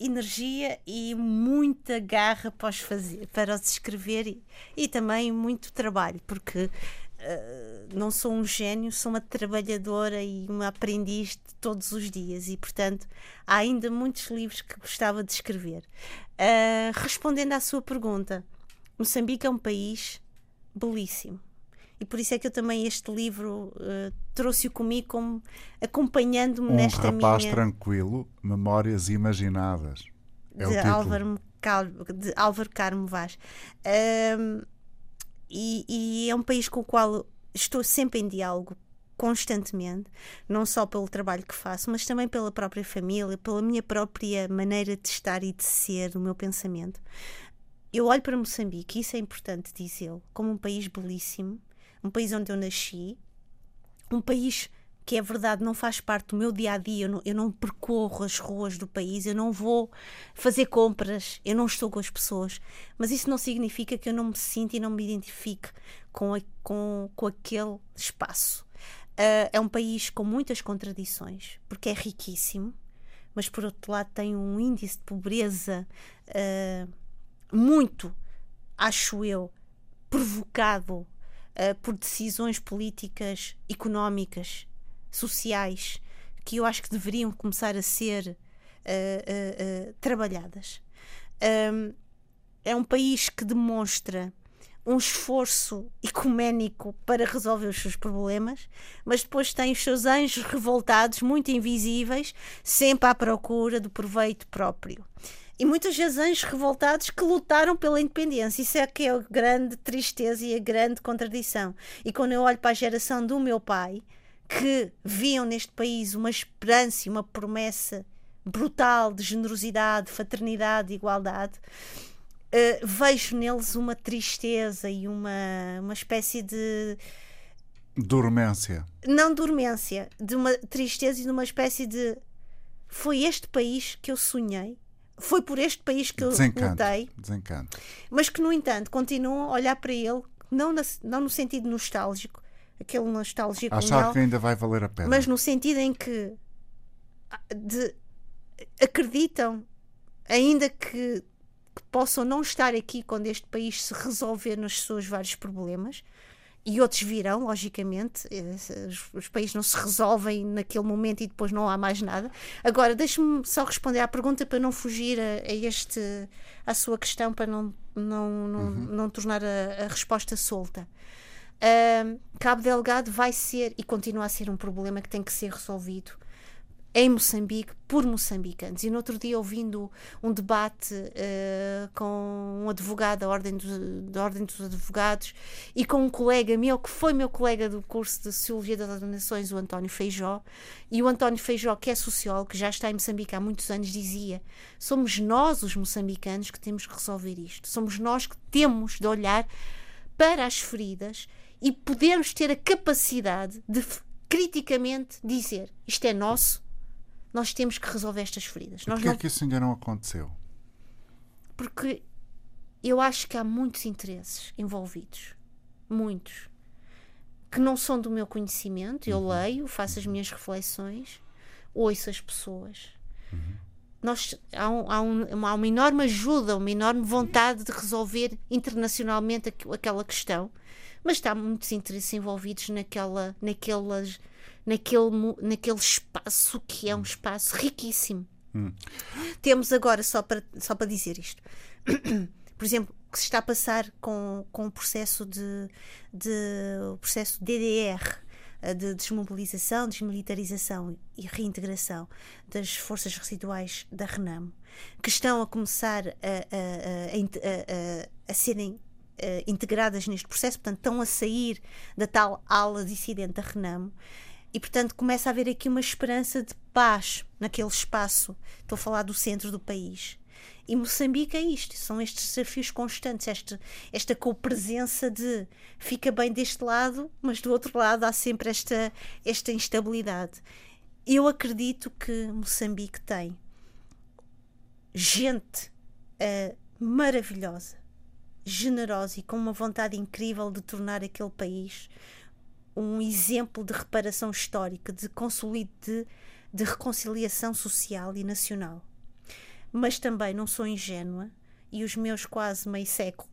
energia e muita garra para os fazer, para os escrever e, e também muito trabalho, porque uh, não sou um gênio, sou uma trabalhadora e uma aprendiz de todos os dias e, portanto, há ainda muitos livros que gostava de escrever. Uh, respondendo à sua pergunta, Moçambique é um país belíssimo e por isso é que eu também este livro uh, trouxe-o comigo como acompanhando-me um nesta minha... Um rapaz tranquilo, Memórias Imaginadas. É de, Álvaro Cal... de Álvaro Carmo Vaz. Um, e, e é um país com o qual estou sempre em diálogo constantemente, não só pelo trabalho que faço, mas também pela própria família, pela minha própria maneira de estar e de ser, o meu pensamento. Eu olho para Moçambique, isso é importante dizê-lo, como um país belíssimo, um país onde eu nasci, um país que é verdade, não faz parte do meu dia a dia, eu não, eu não, percorro as ruas do país, eu não vou fazer compras, eu não estou com as pessoas, mas isso não significa que eu não me sinta e não me identifique com, a, com, com aquele espaço. Uh, é um país com muitas contradições, porque é riquíssimo, mas por outro lado tem um índice de pobreza uh, muito, acho eu, provocado uh, por decisões políticas, económicas, sociais, que eu acho que deveriam começar a ser uh, trabalhadas. Um, é um país que demonstra um esforço ecuménico para resolver os seus problemas, mas depois tem os seus anjos revoltados, muito invisíveis, sempre à procura do proveito próprio e muitas vezes anjos revoltados que lutaram pela independência. Isso é que é a grande tristeza e a grande contradição. E quando eu olho para a geração do meu pai, que viam neste país uma esperança e uma promessa brutal de generosidade, de fraternidade, de igualdade, uh, vejo neles uma tristeza e uma, uma espécie de. Dormência. Não dormência, de uma tristeza e de uma espécie de. Foi este país que eu sonhei foi por este país que desencanto, eu lutei. Desencanto. Mas que, no entanto, continuam a olhar para ele, não, na, não no sentido nostálgico, aquele nostálgico. Achar que ainda vai valer a pena. Mas no sentido em que de, acreditam, ainda que, que possam não estar aqui quando este país se resolver nos seus vários problemas, e outros virão, logicamente. Eh, os, países não se resolvem naquele momento e depois não há mais nada. Agora, deixe-me só responder à pergunta para não fugir a, a este à sua questão, para não, não, não, uhum. não tornar a, a resposta solta. Cabo Delgado vai ser e continua a ser um problema que tem que ser resolvido em Moçambique por moçambicanos. E no outro dia, ouvindo um debate uh, com um advogado da Ordem, do, da Ordem dos Advogados e com um colega meu, que foi meu colega do curso de Sociologia das Organizações, o António Feijó, e o António Feijó, que é sociólogo, que já está em Moçambique há muitos anos, dizia: somos nós, os moçambicanos, que temos que resolver isto. Somos nós que temos de olhar para as feridas e podermos ter a capacidade de criticamente dizer isto é nosso, nós temos que resolver estas feridas. Por que não... é que isso ainda não aconteceu? Porque eu acho que há muitos interesses envolvidos. Muitos. Que não são do meu conhecimento. Eu uhum. leio, faço as minhas reflexões, ouço as pessoas. Uhum. Nós, há, um, há, um, há uma enorme ajuda, uma enorme vontade de resolver internacionalmente aquela questão, mas está muitos interesses envolvidos naquela, naquelas naquele, naquele espaço que é um espaço riquíssimo. Hum. Temos agora, só para, só para dizer isto, por exemplo, que se está a passar com, com o processo de, de o processo DDR eh, de desmobilização, desmilitarização e reintegração das forças residuais da RENAM, que estão a começar a, a, a, a serem uh, integradas neste processo, portanto, estão a sair da tal ala dissidente da Renamo. E, portanto, começa a haver aqui uma esperança de paz naquele espaço. Estou a falar do centro do país. E Moçambique é isto, são estes desafios constantes, este, esta co-presença de fica bem deste lado, mas do outro lado há sempre esta, esta instabilidade. Eu acredito que Moçambique tem gente uh, maravilhosa, generosa e com uma vontade incrível de tornar aquele país um exemplo de reparação histórica, de de, de reconciliação social e nacional. Mas também não sou ingênua e os meus quase meio século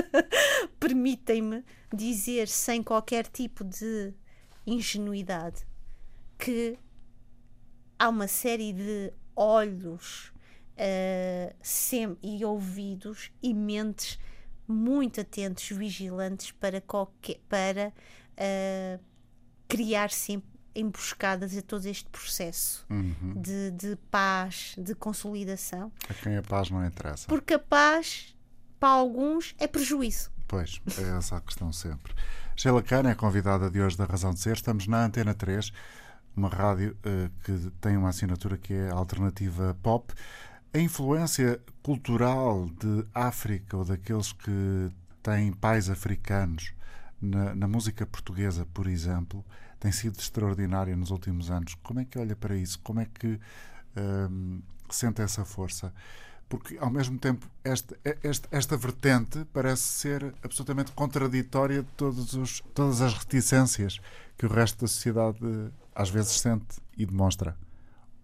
permitem-me dizer sem qualquer tipo de ingenuidade que há uma série de olhos uh, sem, e ouvidos e mentes muito atentos, vigilantes para, qualquer, para uh, criar sempre emboscadas a todo este processo uhum. de, de paz, de consolidação. A quem a paz não interessa. Porque a paz, para alguns, é prejuízo. Pois, é essa a questão sempre. Sheila Kahn é convidada de hoje da Razão de Ser. Estamos na Antena 3, uma rádio uh, que tem uma assinatura que é alternativa pop. A influência cultural de África ou daqueles que têm pais africanos na, na, música portuguesa, por exemplo, tem sido extraordinária nos últimos anos. Como é que olha para isso? Como é que hum, sente essa força? Porque, ao mesmo tempo, esta, vertente parece ser absolutamente contraditória de os, todas as reticências que o resto da sociedade às vezes sente e demonstra.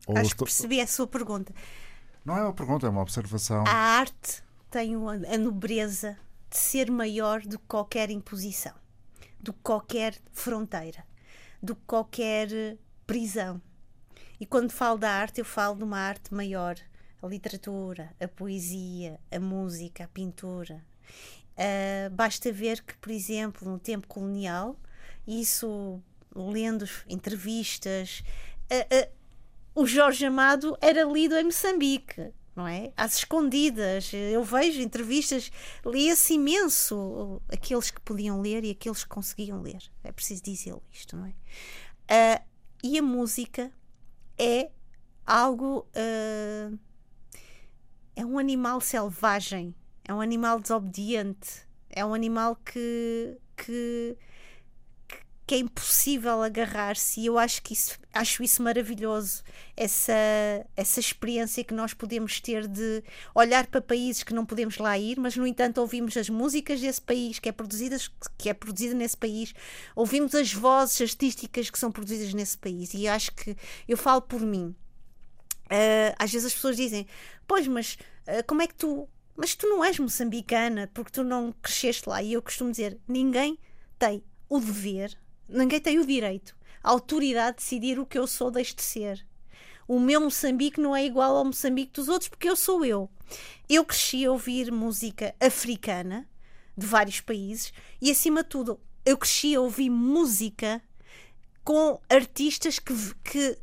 Ou Acho estou... que percebi a sua pergunta. Não é uma pergunta, é uma observação. A arte tem a nobreza de ser maior do que qualquer imposição, do que qualquer fronteira, do que qualquer prisão. E quando falo da arte, eu falo de uma arte maior. A literatura, a poesia, a música, a pintura. Uh, basta ver que, por exemplo, no tempo colonial, isso lendo entrevistas, uh, uh, o Jorge Amado era lido em Moçambique. Não é? Às escondidas, eu vejo entrevistas, lia-se imenso aqueles que podiam ler e aqueles que conseguiam ler. É preciso dizer isto, não é? Uh, e a música é algo. Uh, é um animal selvagem, é um animal desobediente, é um animal que, que que é impossível agarrar-se e eu acho que isso acho isso maravilhoso essa essa experiência que nós podemos ter de olhar para países que não podemos lá ir mas no entanto ouvimos as músicas desse país que é produzidas que é produzida nesse país ouvimos as vozes artísticas que são produzidas nesse país e acho que eu falo por mim. Uh, às vezes as pessoas dizem pois mas uh, como é que tu mas tu não és moçambicana porque tu não cresceste lá? E eu costumo dizer ninguém tem o dever Ninguém tem o direito, a autoridade de decidir o que eu sou, deixo de ser. O meu Moçambique não é igual ao Moçambique dos outros porque eu sou eu. Eu cresci a ouvir música africana de vários países e, acima de tudo, eu cresci a ouvir música com artistas que, que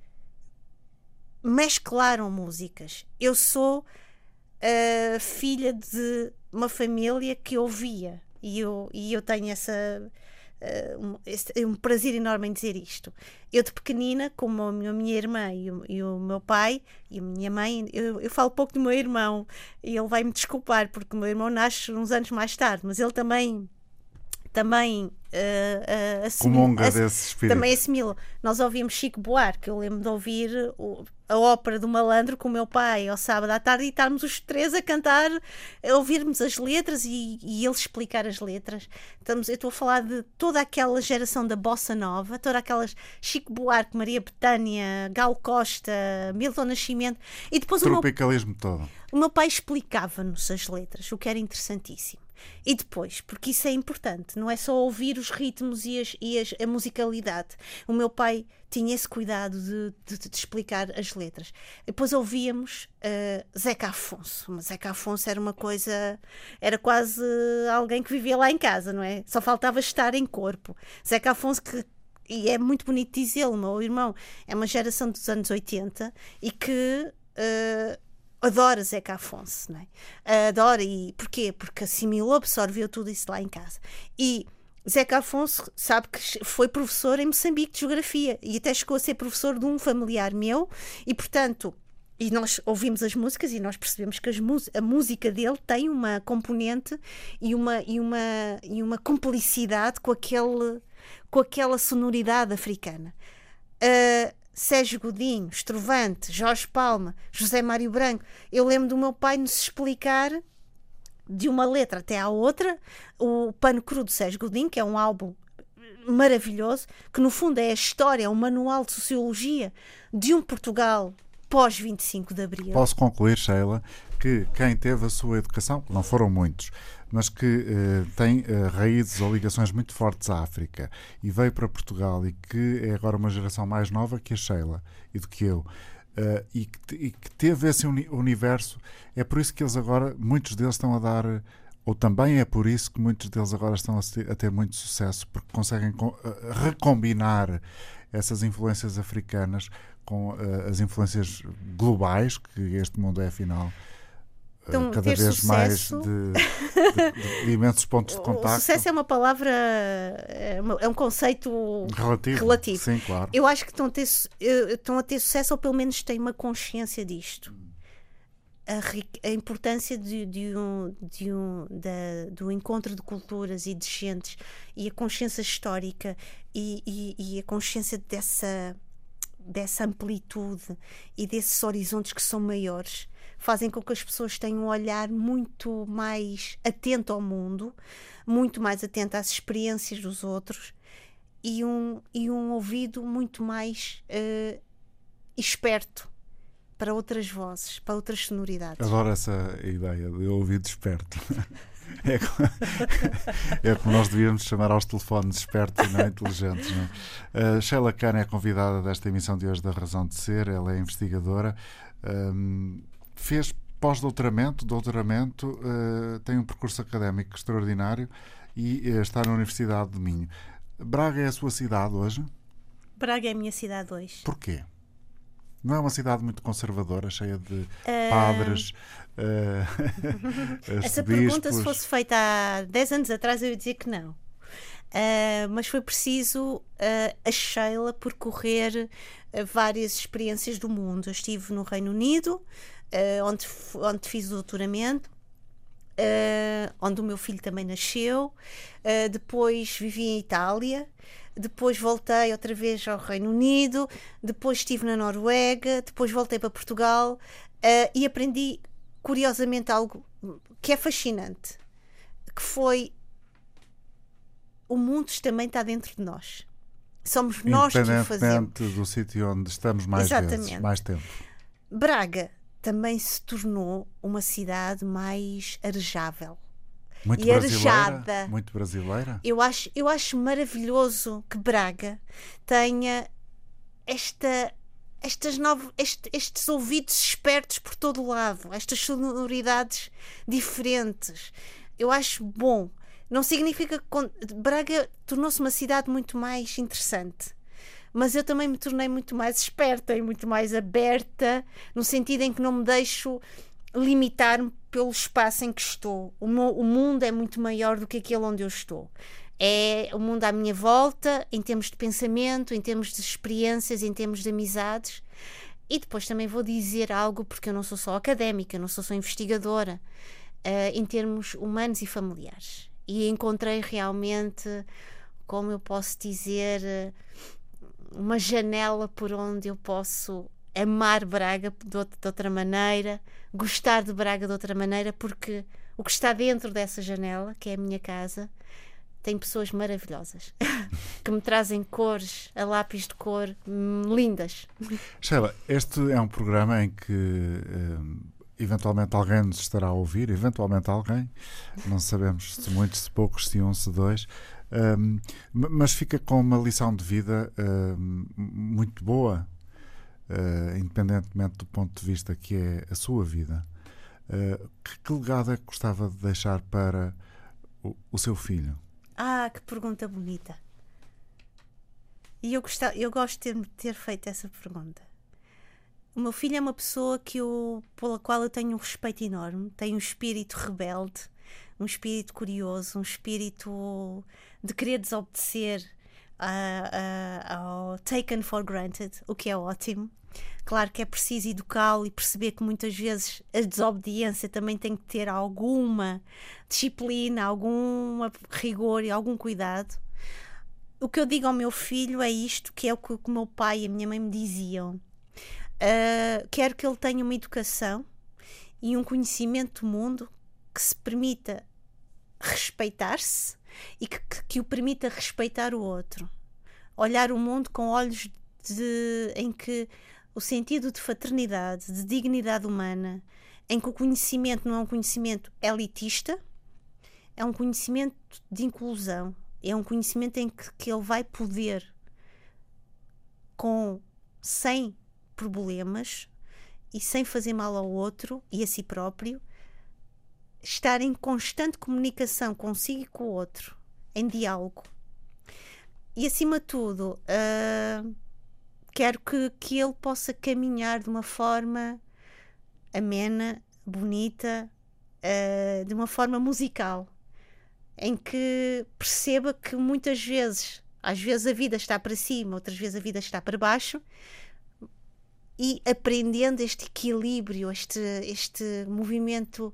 mesclaram músicas. Eu sou filha de uma família que ouvia e eu, e eu tenho essa uh, um, um, prazer enorme em dizer isto. Eu, de pequenina, como a minha irmã e o, e o meu pai e a minha mãe, eu, eu, falo pouco do meu irmão e ele vai me desculpar porque o meu irmão nasce uns anos mais tarde, mas ele também também uh, uh, assimila, desse espírito. também assimila. Nós ouvimos Chico Buarque, eu lembro de ouvir o, a ópera do malandro com o meu pai ao sábado à tarde e estarmos os três a cantar, a ouvirmos as letras e, e ele explicar as letras. Estamos, eu estou a falar de toda aquela geração da bossa nova, toda aquelas Chico Buarque, Maria Betânia, Gal Costa, Milton Nascimento e depois o tropicalismo meu, todo. O meu pai explicava-nos as letras, o que era interessantíssimo. E depois, porque isso é importante, não é só ouvir os ritmos e, as, e as, a musicalidade. O meu pai tinha esse cuidado de, de, de explicar as letras. Depois ouvíamos uh, Zeca Afonso. Mas Zeca Afonso era uma coisa, era quase alguém que vivia lá em casa, não é? Só faltava estar em corpo. Zeca Afonso que e é muito bonito dizê-lo, meu irmão, é uma geração dos anos 80 e que uh, adora Zeca Afonso, não é? Adora, e porquê? Porque assimilou, absorveu tudo isso lá em casa. E Zeca Afonso sabe que foi professor em Moçambique de Geografia e até chegou a ser professor de um familiar meu e, portanto, e nós ouvimos as músicas e nós percebemos que a música dele tem uma componente e uma, e uma, e uma cumplicidade com aquele com aquela sonoridade africana. Uh, Sérgio Godinho, Estrovante, Jorge Palma, José Mário Branco. Eu lembro do meu pai nos explicar de uma letra até à outra o Pano Cru de Sérgio Godinho, que é um álbum maravilhoso, que no fundo é a história, é um manual de sociologia de um Portugal pós 25 de Abril. Posso concluir, Sheila, que quem teve a sua educação, não foram muitos, mas que uh, tem uh, raízes ou ligações muito fortes à África e veio para Portugal e que é agora uma geração mais nova que a Sheila e do que eu. Uh, e, que, e, que, teve esse uni universo, é por isso que eles agora, muitos deles estão a dar, ou também é por isso que muitos deles agora estão a ter, a ter muito sucesso, porque conseguem recombinar essas influências africanas com as influências globais, que este mundo é afinal então, cada vez sucesso... mais de, de, de, imensos pontos de contato. Sucesso é uma palavra, é, é um conceito relativo. relativo. Sim, claro. Eu acho que estão a, ter, estão a ter sucesso, ou pelo menos têm uma consciência disto. A, a importância de, de um, de um, da, do encontro de culturas e de gentes e a consciência histórica e, e, e a consciência dessa, dessa amplitude e desses horizontes que são maiores fazem com que as pessoas tenham um olhar muito mais atento ao mundo, muito mais atento às experiências dos outros e um, e um ouvido muito mais uh, esperto para outras vozes, para outras sonoridades. Adoro essa ideia de ouvido esperto. É como, é como nós devíamos chamar aos telefones espertos e não inteligentes. Não uh, Sheila Kahn é convidada desta emissão de hoje da Razão de Ser, ela é investigadora. Um, fez pós-doutoramento, doutoramento, uh, tem um percurso académico extraordinário e uh, está na Universidade de Minho. Braga é a sua cidade hoje? Braga é a minha cidade hoje. Porquê? Não é uma cidade muito conservadora, cheia de uh... padres. Uh, Essa pergunta, se fosse feita há 10 anos atrás, eu ia dizer que não. Uh, mas foi preciso uh, a Sheila percorrer uh, várias experiências do mundo. Eu estive no Reino Unido, uh, onde, onde fiz o doutoramento. Uh, onde o meu filho também nasceu. Uh, depois vivi em Itália. Depois voltei outra vez ao Reino Unido. Depois estive na Noruega. Depois voltei para Portugal. Uh, e aprendi, curiosamente, algo que é fascinante: que foi o mundo também está dentro de nós. Somos nós que o fazemos. do sítio onde estamos mais Exatamente. vezes, mais tempo. Braga também se tornou uma cidade mais arejável. Muito e arejada. Muito brasileira. Eu acho, eu acho maravilhoso que Braga tenha esta estas novas, este, estes ouvidos espertos por todo o lado, estas sonoridades diferentes. Eu acho bom. Não significa que Braga tornou-se uma cidade muito mais interessante mas eu também me tornei muito mais esperta e muito mais aberta, no sentido em que não me deixo limitar-me pelo espaço em que estou. O, meu, o mundo é muito maior do que aquele onde eu estou. É o mundo à minha volta, em termos de pensamento, em termos de experiências, em termos de amizades. E depois também vou dizer algo, porque eu não sou só académica, não sou só investigadora, uh, em termos humanos e familiares. E encontrei realmente, como eu posso dizer, uh, uma janela por onde eu posso amar Braga de outra maneira, gostar de Braga de outra maneira, porque o que está dentro dessa janela, que é a minha casa, tem pessoas maravilhosas que me trazem cores a lápis de cor hum, lindas. Sheila, este é um programa em que hum, eventualmente alguém nos estará a ouvir, eventualmente alguém, não sabemos se muitos, se poucos, se um, se dois, um, mas fica com uma lição de vida um, muito boa, uh, independentemente do ponto de vista que é a sua vida. Uh, que, que, legado é que gostava de deixar para o, o seu filho? Ah, que pergunta bonita. E eu, eu gosto de ter, ter feito essa pergunta. O meu filho é uma pessoa que eu, pela qual eu tenho um respeito enorme, tem um espírito rebelde, um espírito curioso, um espírito de querer desobedecer ao taken for granted, o que é ótimo. Claro que é preciso educá-lo e perceber que muitas vezes a desobediência também tem que ter alguma disciplina, algum rigor e algum cuidado. O que eu digo ao meu filho é isto, que é o que o meu pai e a minha mãe me diziam. Uh, quero que ele tenha uma educação e um conhecimento do mundo que se permita respeitar-se e que, que, que, o permita respeitar o outro. Olhar o mundo com olhos de, em que o sentido de fraternidade, de dignidade humana, em que o conhecimento não é um conhecimento elitista, é um conhecimento de inclusão, é um conhecimento em que, que ele vai poder, com sem problemas e sem fazer mal ao outro e a si próprio, estar em constante comunicação consigo e com o outro, em diálogo. E acima de tudo, uh, quero que, que ele possa caminhar de uma forma amena, bonita, uh, de uma forma musical, em que perceba que muitas vezes, às vezes a vida está para cima, outras vezes a vida está para baixo, e aprendendo este equilíbrio, este, este movimento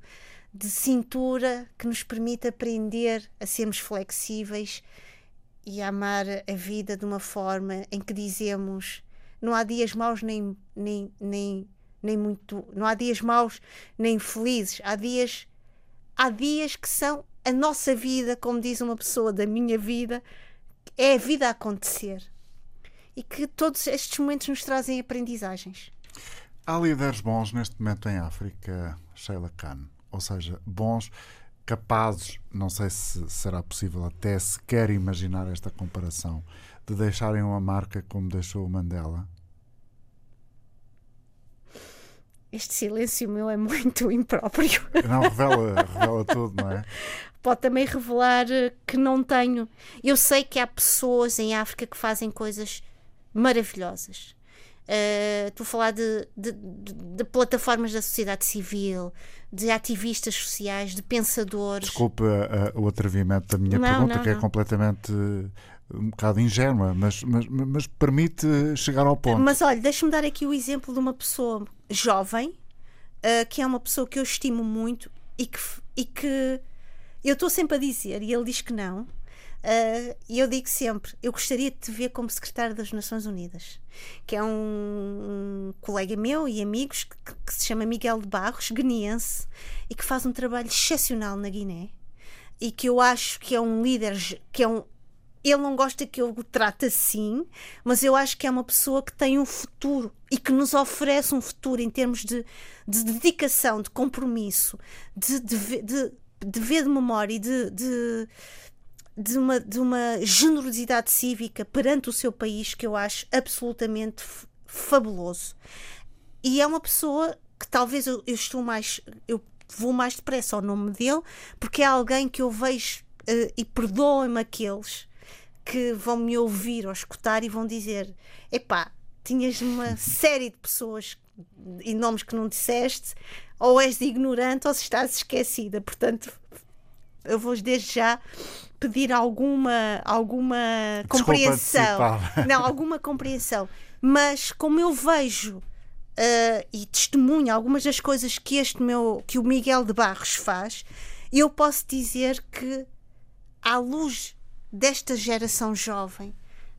de cintura que nos permite aprender a sermos flexíveis e a amar a vida de uma forma em que dizemos não há dias maus nem, nem, nem, nem muito não há dias maus nem felizes. Há dias há dias que são a nossa vida como diz uma pessoa da minha vida é a vida a acontecer. E que todos estes momentos nos trazem aprendizagens. Há líderes bons neste momento em África, Sheila Khan, ou seja, bons, capazes, não sei se será possível até sequer imaginar esta comparação, de deixarem uma marca como deixou o Mandela? Este silêncio meu é muito impróprio. Não, revela, revela tudo, não é? Pode também revelar que não tenho. Eu sei que há pessoas em África que fazem coisas maravilhosas. Uh, estou a falar de, de, de, de, plataformas da sociedade civil, de ativistas sociais, de pensadores. Desculpe uh, o atrevimento da minha não, pergunta, não, que é não. é completamente uh, um bocado ingênua, mas, mas, mas, permite chegar ao ponto. Mas olha, deixa-me dar aqui o exemplo de uma pessoa jovem, que é uma pessoa que eu estimo muito e que, e que eu estou sempre a dizer, e ele diz que não, Uh, e eu digo sempre: eu gostaria de te ver como secretário das Nações Unidas, que é um, um colega meu e amigos que, que, se chama Miguel de Barros, guineense, e que faz um trabalho excepcional na Guiné. E que eu acho que é um líder, que é um. Ele não gosta que eu o trate assim, mas eu acho que é uma pessoa que tem um futuro e que nos oferece um futuro em termos de, de dedicação, de compromisso, de, de, de, de de memória e de, de uma, de uma generosidade cívica perante o seu país que eu acho absolutamente fabuloso. E é uma pessoa que talvez eu, eu estou mais. Eu vou mais depressa ao nome dele, porque é alguém que eu vejo uh, e perdoem-me aqueles que vão me ouvir ou escutar e vão dizer: epá, tinhas uma série de pessoas e nomes que não disseste, ou és ignorante ou se estás esquecida. Portanto, eu vou desde já pedir alguma, alguma compreensão. Não, alguma compreensão. Mas como eu vejo uh, e testemunho algumas das coisas que este meu, que o Miguel de Barros faz, eu posso dizer que à luz desta geração jovem,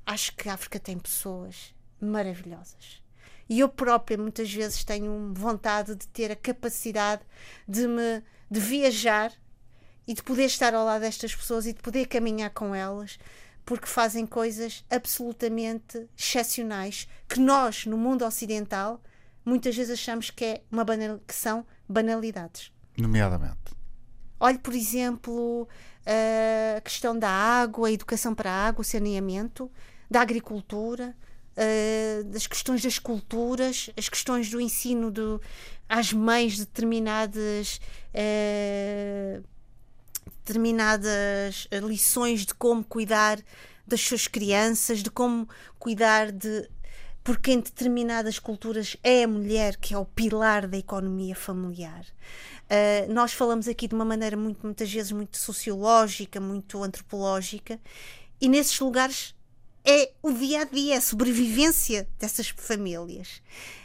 acho que a África tem pessoas maravilhosas. E eu própria muitas vezes tenho vontade de ter a capacidade de me de viajar e de poder estar ao lado destas pessoas e de poder caminhar com elas, porque fazem coisas absolutamente excepcionais que nós, no mundo ocidental, muitas vezes achamos que, é uma banal, que são banalidades. Nomeadamente. Olhe, por exemplo, a questão da água, a educação para a água, o saneamento, da agricultura, das questões das culturas, as questões do ensino do, às mães de determinadas. Uh, determinadas lições de como cuidar das suas crianças, de como cuidar de. Porque em determinadas culturas é a mulher que é o pilar da economia familiar. Uh, nós falamos aqui de uma maneira muito, muitas vezes muito sociológica, muito antropológica, e nesses lugares é o dia a dia, a sobrevivência dessas famílias.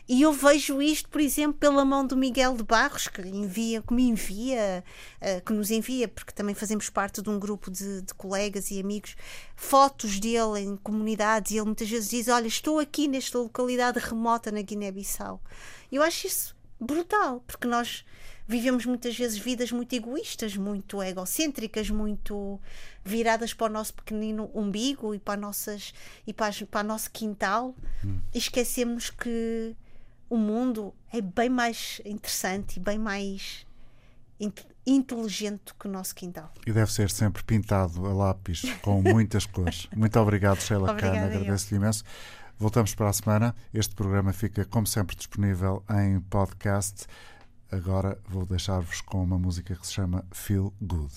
E eu vejo isto, por exemplo, pela mão do Miguel de Barros, que envia, que me envia, uh, que nos envia, porque também fazemos parte de um grupo de, de, colegas e amigos, fotos dele em comunidades, e ele muitas vezes diz: Olha, estou aqui nesta localidade remota na Guiné-Bissau. Eu acho isso brutal, porque nós vivemos muitas vezes vidas muito egoístas, muito egocêntricas, muito viradas para o nosso pequenino umbigo e para, nossas, e para, as, para o nosso quintal hum. e esquecemos que o mundo é bem mais interessante e bem mais inteligente que o nosso quintal. E deve ser sempre pintado a lápis com muitas cores. Muito obrigado, Sheila Kahn, agradeço-lhe imenso. Voltamos para a semana. Este programa fica, como sempre, disponível em podcast. Agora vou deixar-vos com uma música que se chama Feel Good.